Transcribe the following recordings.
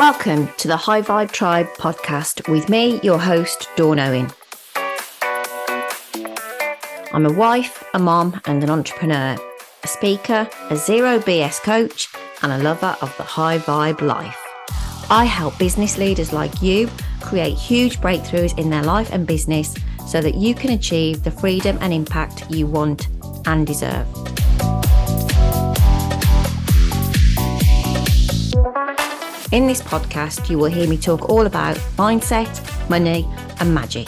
Welcome to the High Vibe Tribe podcast with me, your host, Dawn Owen. I'm a wife, a mom, and an entrepreneur, a speaker, a zero BS coach, and a lover of the high vibe life. I help business leaders like you create huge breakthroughs in their life and business so that you can achieve the freedom and impact you want and deserve. In this podcast, you will hear me talk all about mindset, money, and magic.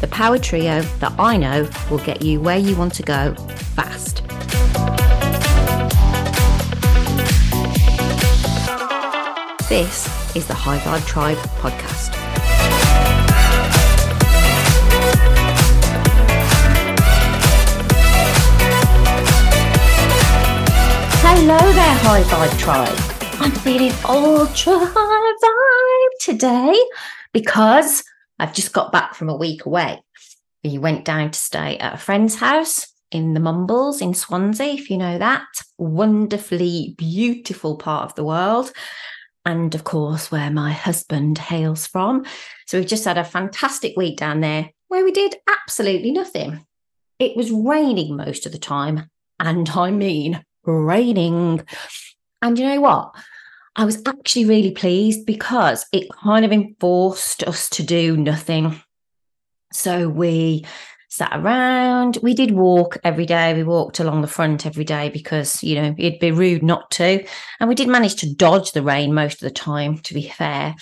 The power trio that I know will get you where you want to go fast. This is the High Vibe Tribe podcast. Hello there, High Vibe Tribe. I'm feeling ultra vibe today because I've just got back from a week away. We went down to stay at a friend's house in the Mumbles in Swansea, if you know that. Wonderfully beautiful part of the world. And of course, where my husband hails from. So we've just had a fantastic week down there where we did absolutely nothing. It was raining most of the time. And I mean, raining. And you know what? I was actually really pleased because it kind of enforced us to do nothing. So we sat around. We did walk every day. We walked along the front every day because, you know, it'd be rude not to. And we did manage to dodge the rain most of the time, to be fair.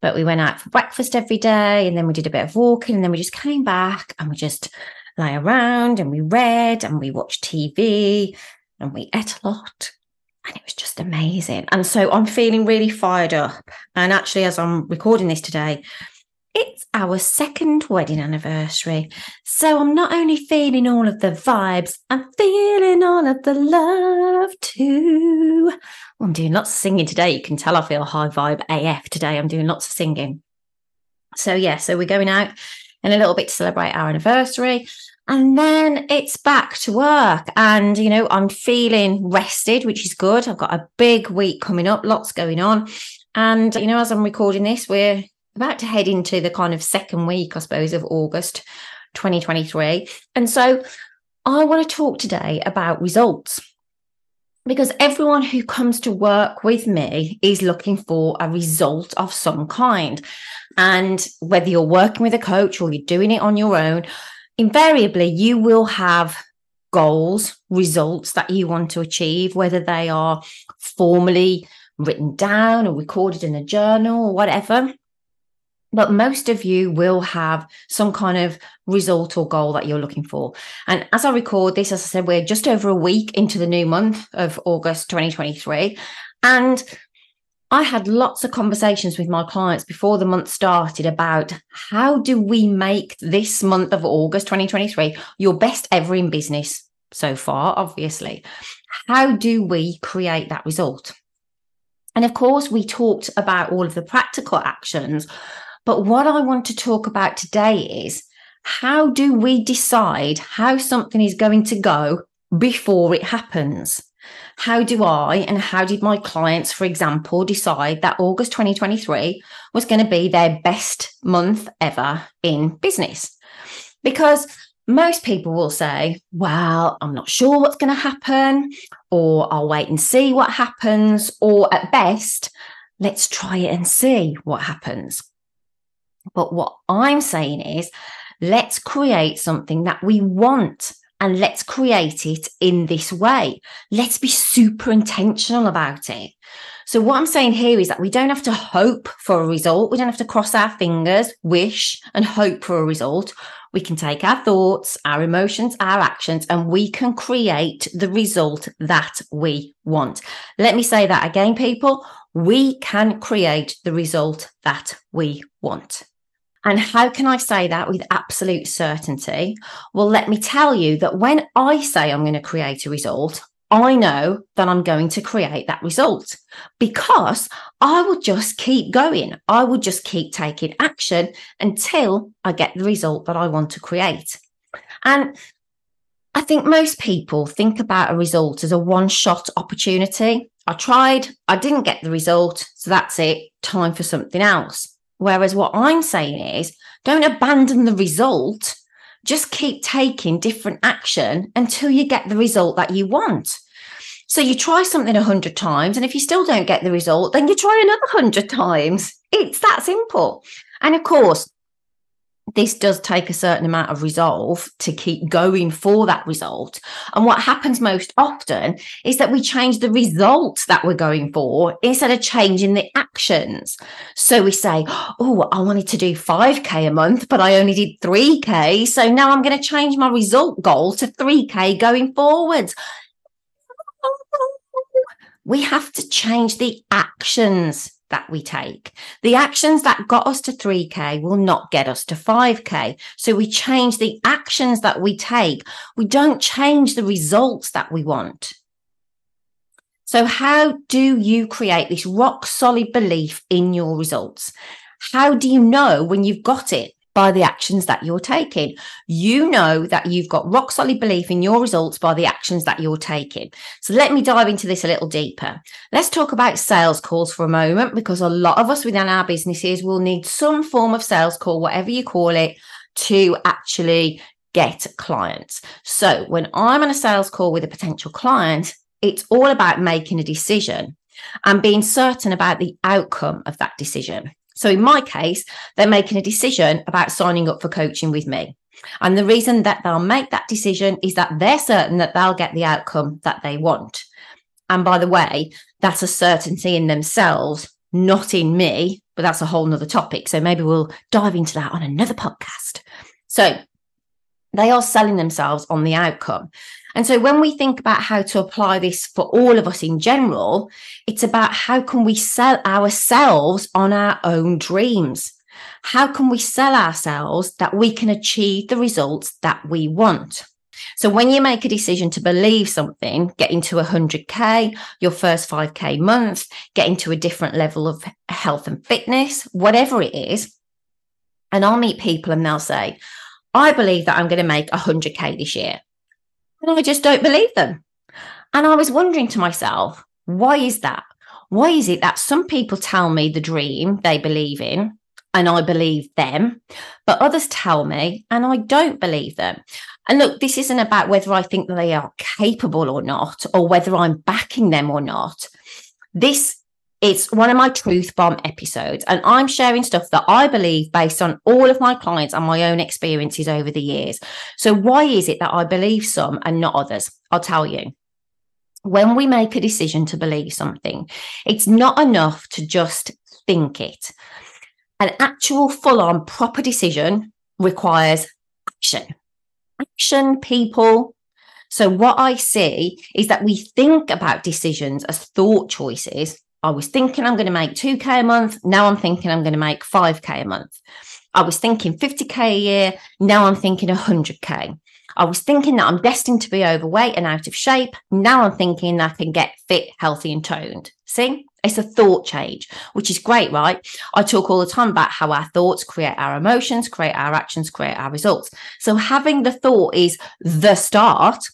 But we went out for breakfast every day and then we did a bit of walking and then we just came back and we just lay around and we read and we watched TV and we ate a lot and it was just amazing. And so I'm feeling really fired up. And actually, as I'm recording this today, it's our second wedding anniversary. So I'm not only feeling all of the vibes, I'm feeling all of the love too. I'm doing lots of singing today. You can tell I feel high vibe AF today. I'm doing lots of singing. So, yeah, so we're going out in a little bit to celebrate our anniversary. And then it's back to work. And, you know, I'm feeling rested, which is good. I've got a big week coming up, lots going on. And, you know, as I'm recording this, we're about to head into the kind of second week, I suppose, of August 2023. And so I want to talk today about results because everyone who comes to work with me is looking for a result of some kind. And whether you're working with a coach or you're doing it on your own, invariably you will have goals, results that you want to achieve, whether they are formally written down or recorded in a journal or whatever. But most of you will have some kind of result or goal that you're looking for. And as I record this, as I said, we're just over a week into the new month of August 2023. And I had lots of conversations with my clients before the month started about how do we make this month of August 2023 your best ever in business so far, obviously. How do we create that result? And of course, we talked about all of the practical actions. But what I want to talk about today is how do we decide how something is going to go before it happens? How do I and how did my clients, for example, decide that August 2023 was going to be their best month ever in business? Because most people will say, well, I'm not sure what's going to happen, or I'll wait and see what happens, or at best, let's try it and see what happens. But what I'm saying is, let's create something that we want and let's create it in this way. Let's be super intentional about it. So, what I'm saying here is that we don't have to hope for a result. We don't have to cross our fingers, wish, and hope for a result. We can take our thoughts, our emotions, our actions, and we can create the result that we want. Let me say that again, people. We can create the result that we want. And how can I say that with absolute certainty? Well, let me tell you that when I say I'm going to create a result, I know that I'm going to create that result because I will just keep going. I will just keep taking action until I get the result that I want to create. And I think most people think about a result as a one shot opportunity. I tried, I didn't get the result. So that's it, time for something else. Whereas what I'm saying is don't abandon the result. Just keep taking different action until you get the result that you want. So you try something a hundred times, and if you still don't get the result, then you try another hundred times. It's that simple. And of course, this does take a certain amount of resolve to keep going for that result. And what happens most often is that we change the result that we're going for instead of changing the actions. So we say, Oh, I wanted to do 5K a month, but I only did 3K. So now I'm going to change my result goal to 3K going forwards. We have to change the actions that we take. The actions that got us to 3K will not get us to 5K. So we change the actions that we take. We don't change the results that we want. So, how do you create this rock solid belief in your results? How do you know when you've got it? By the actions that you're taking. You know that you've got rock solid belief in your results by the actions that you're taking. So let me dive into this a little deeper. Let's talk about sales calls for a moment because a lot of us within our businesses will need some form of sales call, whatever you call it, to actually get clients. So when I'm on a sales call with a potential client, it's all about making a decision and being certain about the outcome of that decision. So in my case, they're making a decision about signing up for coaching with me. And the reason that they'll make that decision is that they're certain that they'll get the outcome that they want. And by the way, that's a certainty in themselves, not in me, but that's a whole nother topic. So maybe we'll dive into that on another podcast. So they are selling themselves on the outcome. And so when we think about how to apply this for all of us in general, it's about how can we sell ourselves on our own dreams? How can we sell ourselves that we can achieve the results that we want? So when you make a decision to believe something, get into 100K, your first 5K month, getting to a different level of health and fitness, whatever it is. And I'll meet people and they'll say, I believe that I'm going to make 100K this year. And I just don't believe them. And I was wondering to myself, why is that? Why is it that some people tell me the dream they believe in and I believe them, but others tell me and I don't believe them? And look, this isn't about whether I think they are capable or not, or whether I'm backing them or not. This it's one of my truth bomb episodes, and I'm sharing stuff that I believe based on all of my clients and my own experiences over the years. So, why is it that I believe some and not others? I'll tell you. When we make a decision to believe something, it's not enough to just think it. An actual full on proper decision requires action. Action, people. So, what I see is that we think about decisions as thought choices I was thinking I'm going to make 2K a month. Now I'm thinking I'm going to make 5K a month. I was thinking 50K a year. Now I'm thinking 100K. I was thinking that I'm destined to be overweight and out of shape. Now I'm thinking I can get fit, healthy, and toned. See, it's a thought change, which is great, right? I talk all the time about how our thoughts create our emotions, create our actions, create our results. So having the thought is the start,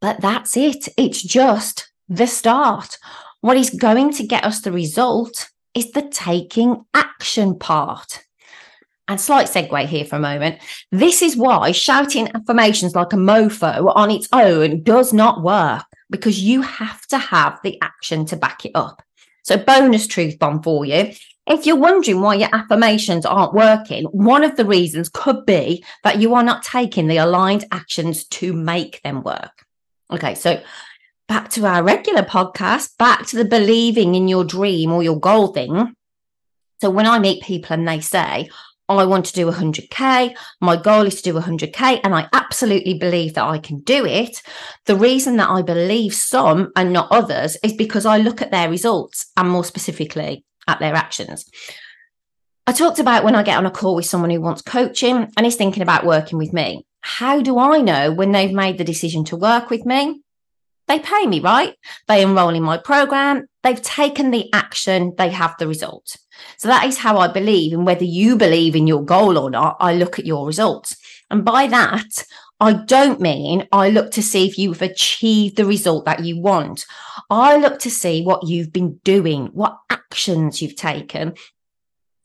but that's it. It's just the start. What is going to get us the result is the taking action part. And slight segue here for a moment. This is why shouting affirmations like a mofo on its own does not work because you have to have the action to back it up. So, bonus truth bomb for you. If you're wondering why your affirmations aren't working, one of the reasons could be that you are not taking the aligned actions to make them work. Okay, so back to our regular podcast, back to the believing in your dream or your goal thing. So when I meet people and they say, I want to do 100K, my goal is to do 100K, and I absolutely believe that I can do it. The reason that I believe some and not others is because I look at their results and more specifically at their actions. I talked about when I get on a call with someone who wants coaching and is thinking about working with me. How do I know when they've made the decision to work with me? They pay me, right? They enroll in my program. They've taken the action. They have the result. So that is how I believe. And whether you believe in your goal or not, I look at your results. And by that, I don't mean I look to see if you've achieved the result that you want. I look to see what you've been doing, what actions you've taken,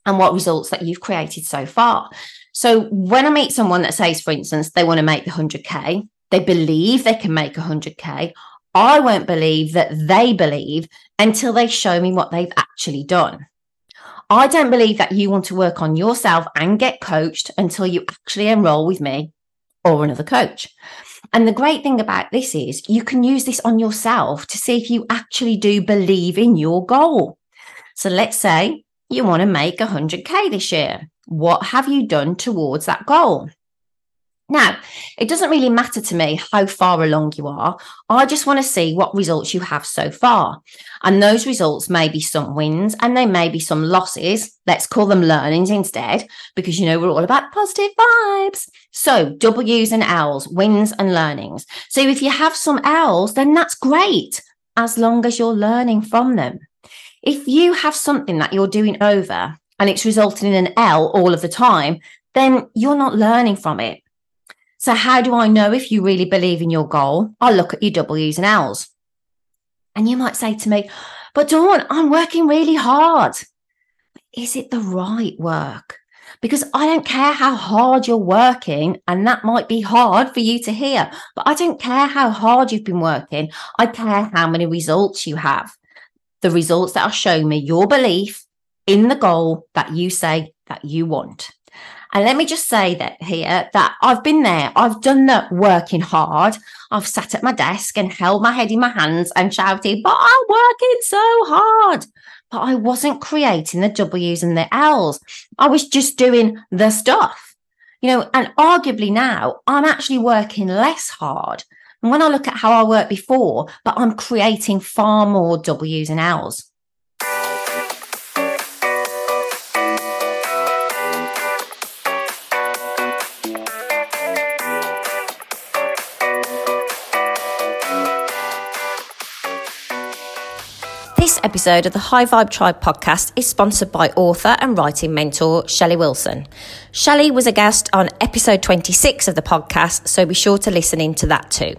and what results that you've created so far. So when I meet someone that says, for instance, they want to make the 100K, they believe they can make 100K, I won't believe that they believe until they show me what they've actually done. I don't believe that you want to work on yourself and get coached until you actually enroll with me or another coach. And the great thing about this is you can use this on yourself to see if you actually do believe in your goal. So let's say you want to make 100K this year. What have you done towards that goal? Now, it doesn't really matter to me how far along you are. I just want to see what results you have so far. And those results may be some wins and they may be some losses. Let's call them learnings instead, because you know we're all about positive vibes. So, W's and L's, wins and learnings. So, if you have some L's, then that's great as long as you're learning from them. If you have something that you're doing over and it's resulting in an L all of the time, then you're not learning from it. So, how do I know if you really believe in your goal? I look at your W's and L's. And you might say to me, but Dawn, I'm working really hard. Is it the right work? Because I don't care how hard you're working, and that might be hard for you to hear, but I don't care how hard you've been working. I care how many results you have. The results that are showing me your belief in the goal that you say that you want. And let me just say that here that I've been there. I've done the working hard. I've sat at my desk and held my head in my hands and shouted, but I'm working so hard. But I wasn't creating the W's and the L's. I was just doing the stuff. You know, and arguably now I'm actually working less hard. And when I look at how I worked before, but I'm creating far more W's and L's. Episode of the High Vibe Tribe podcast is sponsored by author and writing mentor Shelley Wilson. Shelley was a guest on episode 26 of the podcast, so be sure to listen in to that too.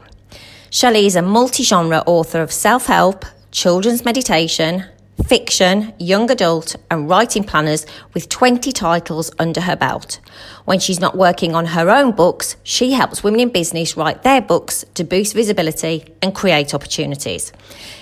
Shelley is a multi genre author of self help, children's meditation, fiction, young adult, and writing planners with 20 titles under her belt. When she's not working on her own books, she helps women in business write their books to boost visibility and create opportunities.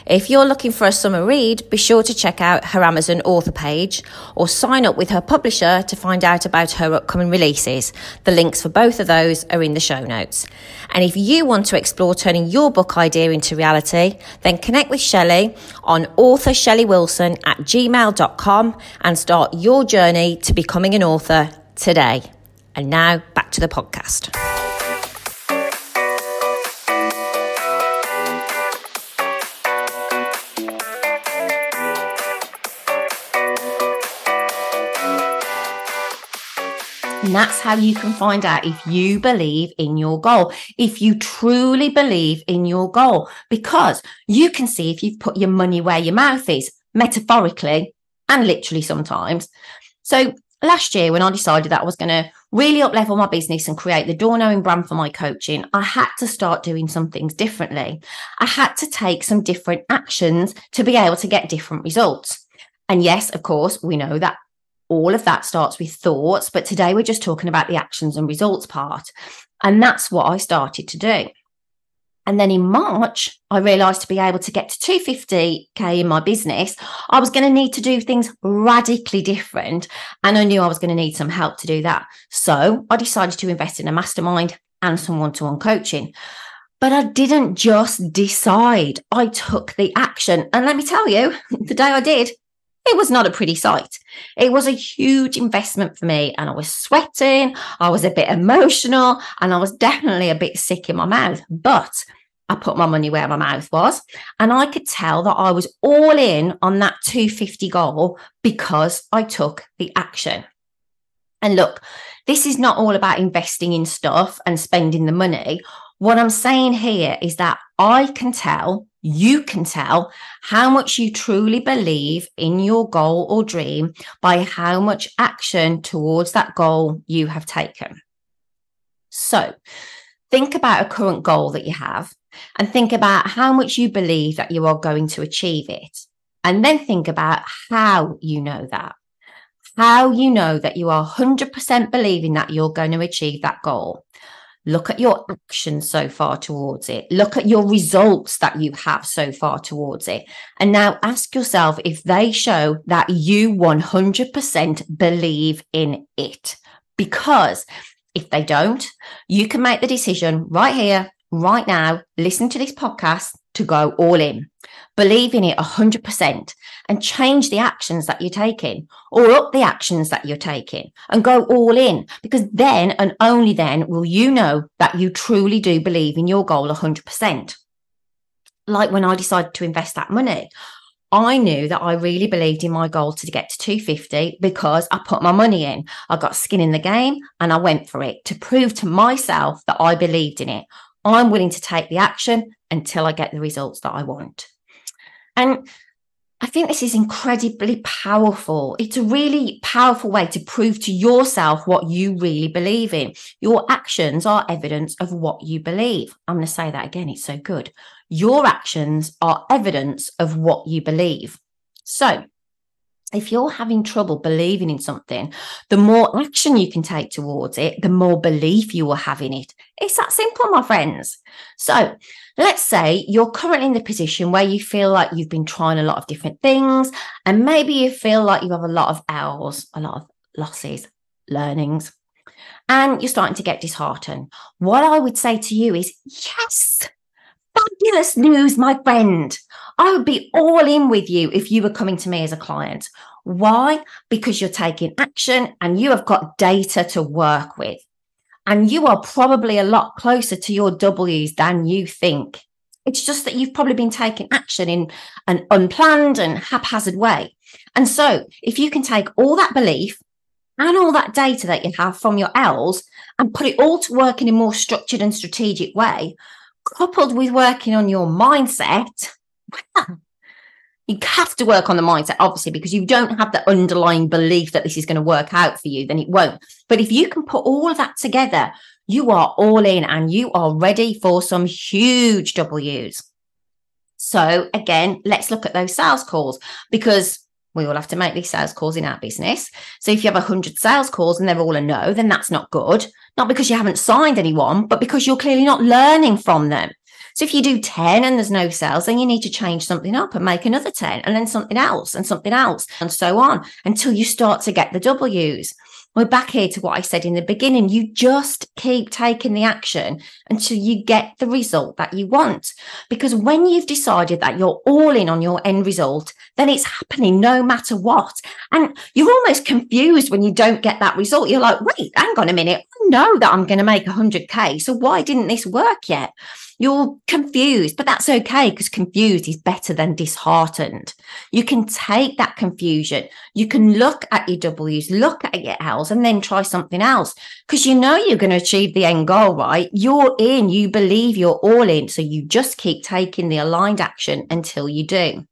If you're looking for a summer read, be sure to check out her Amazon author page or sign up with her publisher to find out about her upcoming releases. The links for both of those are in the show notes. And if you want to explore turning your book idea into reality, then connect with Shelley on author Shelley Wilson at gmail.com and start your journey to becoming an author today. And now back to the podcast. And that's how you can find out if you believe in your goal, if you truly believe in your goal, because you can see if you've put your money where your mouth is, metaphorically and literally sometimes. So last year, when I decided that I was going to really up level my business and create the Dawn Owen brand for my coaching, I had to start doing some things differently. I had to take some different actions to be able to get different results. And yes, of course, we know that all of that starts with thoughts, but today we're just talking about the actions and results part. And that's what I started to do. And then in March, I realized to be able to get to 250K in my business, I was going to need to do things radically different. And I knew I was going to need some help to do that. So I decided to invest in a mastermind and some one to one coaching. But I didn't just decide, I took the action. And let me tell you, the day I did, it was not a pretty sight. It was a huge investment for me, and I was sweating, I was a bit emotional, and I was definitely a bit sick in my mouth. But I put my money where my mouth was, and I could tell that I was all in on that 250 goal because I took the action. And look, this is not all about investing in stuff and spending the money. What I'm saying here is that I can tell you can tell how much you truly believe in your goal or dream by how much action towards that goal you have taken. So, think about a current goal that you have and think about how much you believe that you are going to achieve it. And then think about how you know that. How you know that you are 100% believing that you're going to achieve that goal. Look at your actions so far towards it. Look at your results that you have so far towards it. And now ask yourself if they show that you 100% believe in it. Because if they don't, you can make the decision right here, right now, listen to this podcast to go all in. Believe in it 100% and change the actions that you're taking or up the actions that you're taking and go all in because then and only then will you know that you truly do believe in your goal 100%. Like when I decided to invest that money, I knew that I really believed in my goal to get to 250 because I put my money in. I got skin in the game and I went for it to prove to myself that I believed in it. I'm willing to take the action until I get the results that I want. And I think this is incredibly powerful. It's a really powerful way to prove to yourself what you really believe in. Your actions are evidence of what you believe. I'm going to say that again. It's so good. Your actions are evidence of what you believe. So, if you're having trouble believing in something, the more action you can take towards it, the more belief you will have in it. It's that simple, my friends. So, let's say you're currently in the position where you feel like you've been trying a lot of different things, and maybe you feel like you have a lot of L's, a lot of losses, learnings, and you're starting to get disheartened. What I would say to you is, yes, fabulous news, my friend. I would be all in with you if you were coming to me as a client. Why? Because you're taking action and you have got data to work with. And you are probably a lot closer to your W's than you think. It's just that you've probably been taking action in an unplanned and haphazard way. And so, if you can take all that belief and all that data that you have from your L's and put it all to work in a more structured and strategic way, coupled with working on your mindset, you have to work on the mindset, obviously, because you don't have the underlying belief that this is going to work out for you, then it won't. But if you can put all of that together, you are all in and you are ready for some huge W's. So, again, let's look at those sales calls because we all have to make these sales calls in our business. So, if you have 100 sales calls and they're all a no, then that's not good. Not because you haven't signed anyone, but because you're clearly not learning from them. So if you do 10 and there's no sales, then you need to change something up and make another 10 and then something else and something else and so on until you start to get the W's. We're back here to what I said in the beginning. You just keep taking the action until you get the result that you want. Because when you've decided that you're all in on your end result, then it's happening no matter what. And you're almost confused when you don't get that result. You're like, wait, hang on a minute. I know that I'm going to make 100K. So why didn't this work yet? You're confused, but that's okay because confused is better than disheartened. You can take that confusion. You can look at your W's, look at your L's, and then try something else because you know you're going to achieve the end goal, right? You're in, you believe you're all in. So you just keep taking the aligned action until you do.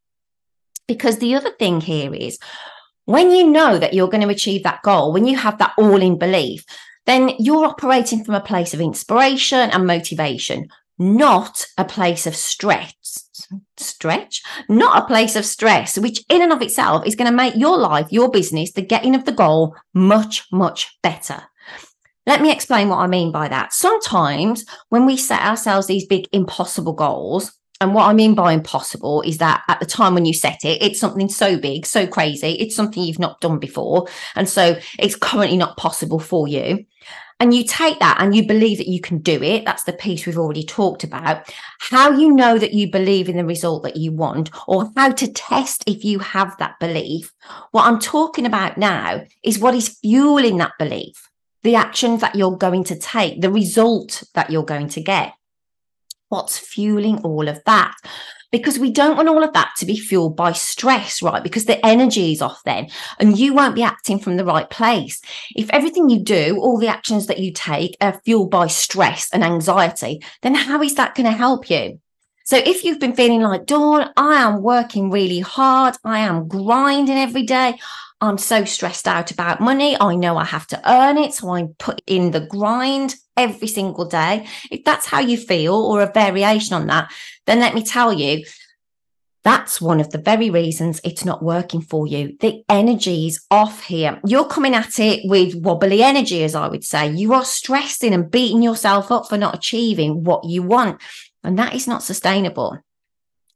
Because the other thing here is when you know that you're going to achieve that goal, when you have that all in belief, then you're operating from a place of inspiration and motivation, not a place of stress stretch not a place of stress which in and of itself is going to make your life your business the getting of the goal much much better. Let me explain what i mean by that. Sometimes when we set ourselves these big impossible goals and what I mean by impossible is that at the time when you set it, it's something so big, so crazy. It's something you've not done before. And so it's currently not possible for you and you take that and you believe that you can do it that's the piece we've already talked about how you know that you believe in the result that you want or how to test if you have that belief what i'm talking about now is what is fueling that belief the actions that you're going to take the result that you're going to get what's fueling all of that because we don't want all of that to be fueled by stress, right? Because the energy is off then and you won't be acting from the right place. If everything you do, all the actions that you take are fueled by stress and anxiety, then how is that going to help you? So if you've been feeling like, Dawn, I am working really hard, I am grinding every day, I'm so stressed out about money, I know I have to earn it, so I put in the grind every single day, if that's how you feel or a variation on that, then let me tell you, that's one of the very reasons it's not working for you. The energy's off here. You're coming at it with wobbly energy, as I would say. You are stressing and beating yourself up for not achieving what you want. And that is not sustainable.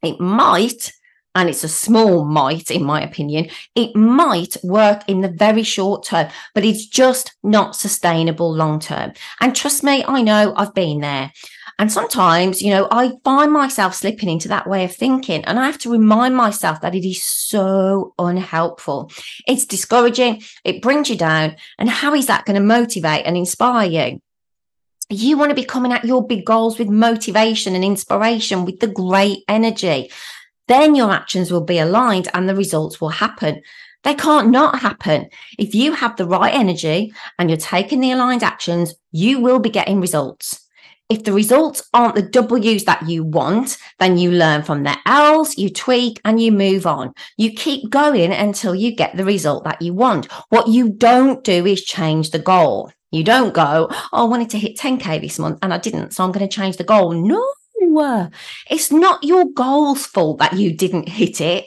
It might, and it's a small might, in my opinion, it might work in the very short term, but it's just not sustainable long term. And trust me, I know I've been there. And sometimes, you know, I find myself slipping into that way of thinking, and I have to remind myself that it is so unhelpful. It's discouraging, it brings you down. And how is that going to motivate and inspire you? You want to be coming at your big goals with motivation and inspiration, with the great energy. Then your actions will be aligned and the results will happen. They can't not happen. If you have the right energy and you're taking the aligned actions, you will be getting results. If the results aren't the W's that you want, then you learn from the L's, you tweak and you move on. You keep going until you get the result that you want. What you don't do is change the goal. You don't go, oh, I wanted to hit 10K this month and I didn't. So I'm going to change the goal. No, it's not your goal's fault that you didn't hit it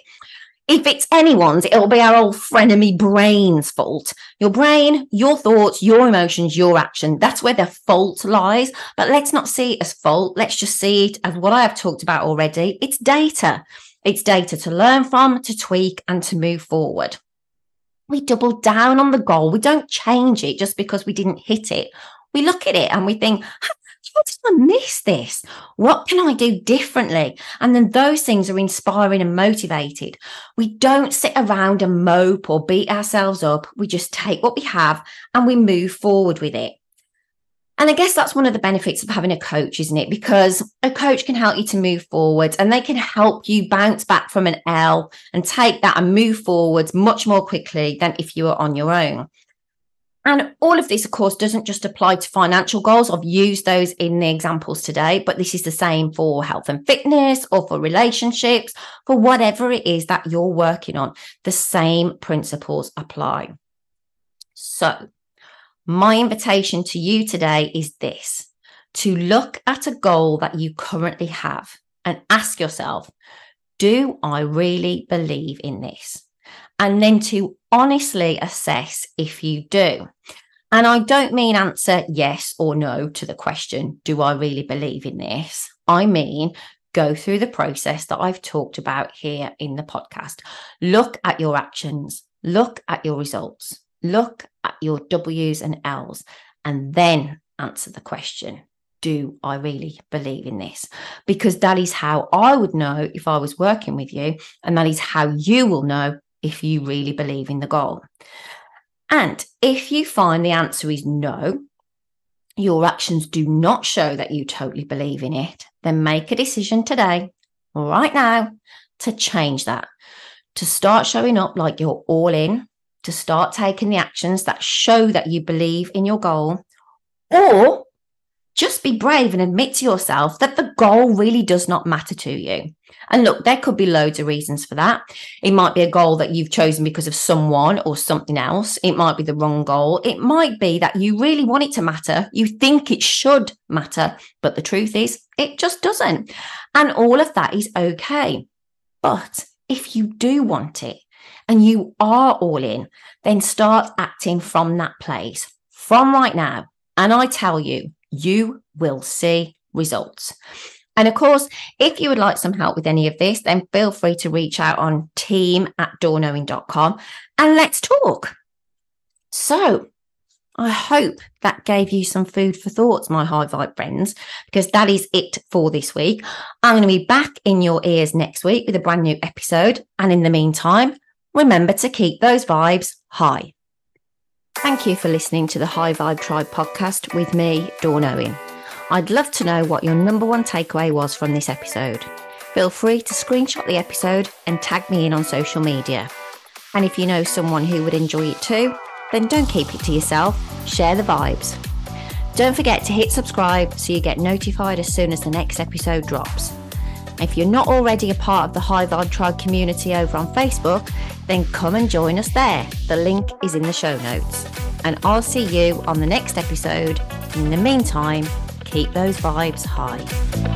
if it's anyone's, it'll be our old frenemy brain's fault. Your brain, your thoughts, your emotions, your action. That's where the fault lies. But let's not see it as fault. Let's just see it as what I have talked about already. It's data. It's data to learn from, to tweak, and to move forward. We double down on the goal. We don't change it just because we didn't hit it. We look at it and we think, how did I miss this? What can I do differently? And then those things are inspiring and motivated. We don't sit around and mope or beat ourselves up. We just take what we have and we move forward with it. And I guess that's one of the benefits of having a coach, isn't it? Because a coach can help you to move forward and they can help you bounce back from an L and take that and move forwards much more quickly than if you were on your own. And all of this, of course, doesn't just apply to financial goals. I've used those in the examples today, but this is the same for health and fitness or for relationships, for whatever it is that you're working on. The same principles apply. So, my invitation to you today is this to look at a goal that you currently have and ask yourself, do I really believe in this? And then to honestly assess if you do. And I don't mean answer yes or no to the question, do I really believe in this? I mean, go through the process that I've talked about here in the podcast. Look at your actions, look at your results, look at your W's and L's, and then answer the question. Do I really believe in this? Because that is how I would know if I was working with you. And that is how you will know if you really believe in the goal. And if you find the answer is no, your actions do not show that you totally believe in it, then make a decision today, right now, to change that, to start showing up like you're all in, to start taking the actions that show that you believe in your goal, or just be brave and admit to yourself that the goal really does not matter to you. And look, there could be loads of reasons for that. It might be a goal that you've chosen because of someone or something else. It might be the wrong goal. It might be that you really want it to matter. You think it should matter, but the truth is, it just doesn't. And all of that is okay. But if you do want it and you are all in, then start acting from that place from right now. And I tell you, you will see results. And of course, if you would like some help with any of this, then feel free to reach out on team at dawnowen.com and let's talk. So, I hope that gave you some food for thoughts, my high vibe friends, because that is it for this week. I'm going to be back in your ears next week with a brand new episode. And in the meantime, remember to keep those vibes high. Thank you for listening to the High Vibe Tribe podcast with me, Dawn Owen. I'd love to know what your number one takeaway was from this episode. Feel free to screenshot the episode and tag me in on social media. And if you know someone who would enjoy it too, then don't keep it to yourself, share the vibes. Don't forget to hit subscribe so you get notified as soon as the next episode drops. If you're not already a part of the High Vibe Tribe community over on Facebook, then come and join us there. The link is in the show notes. And I'll see you on the next episode In the meantime, keep those vibes high.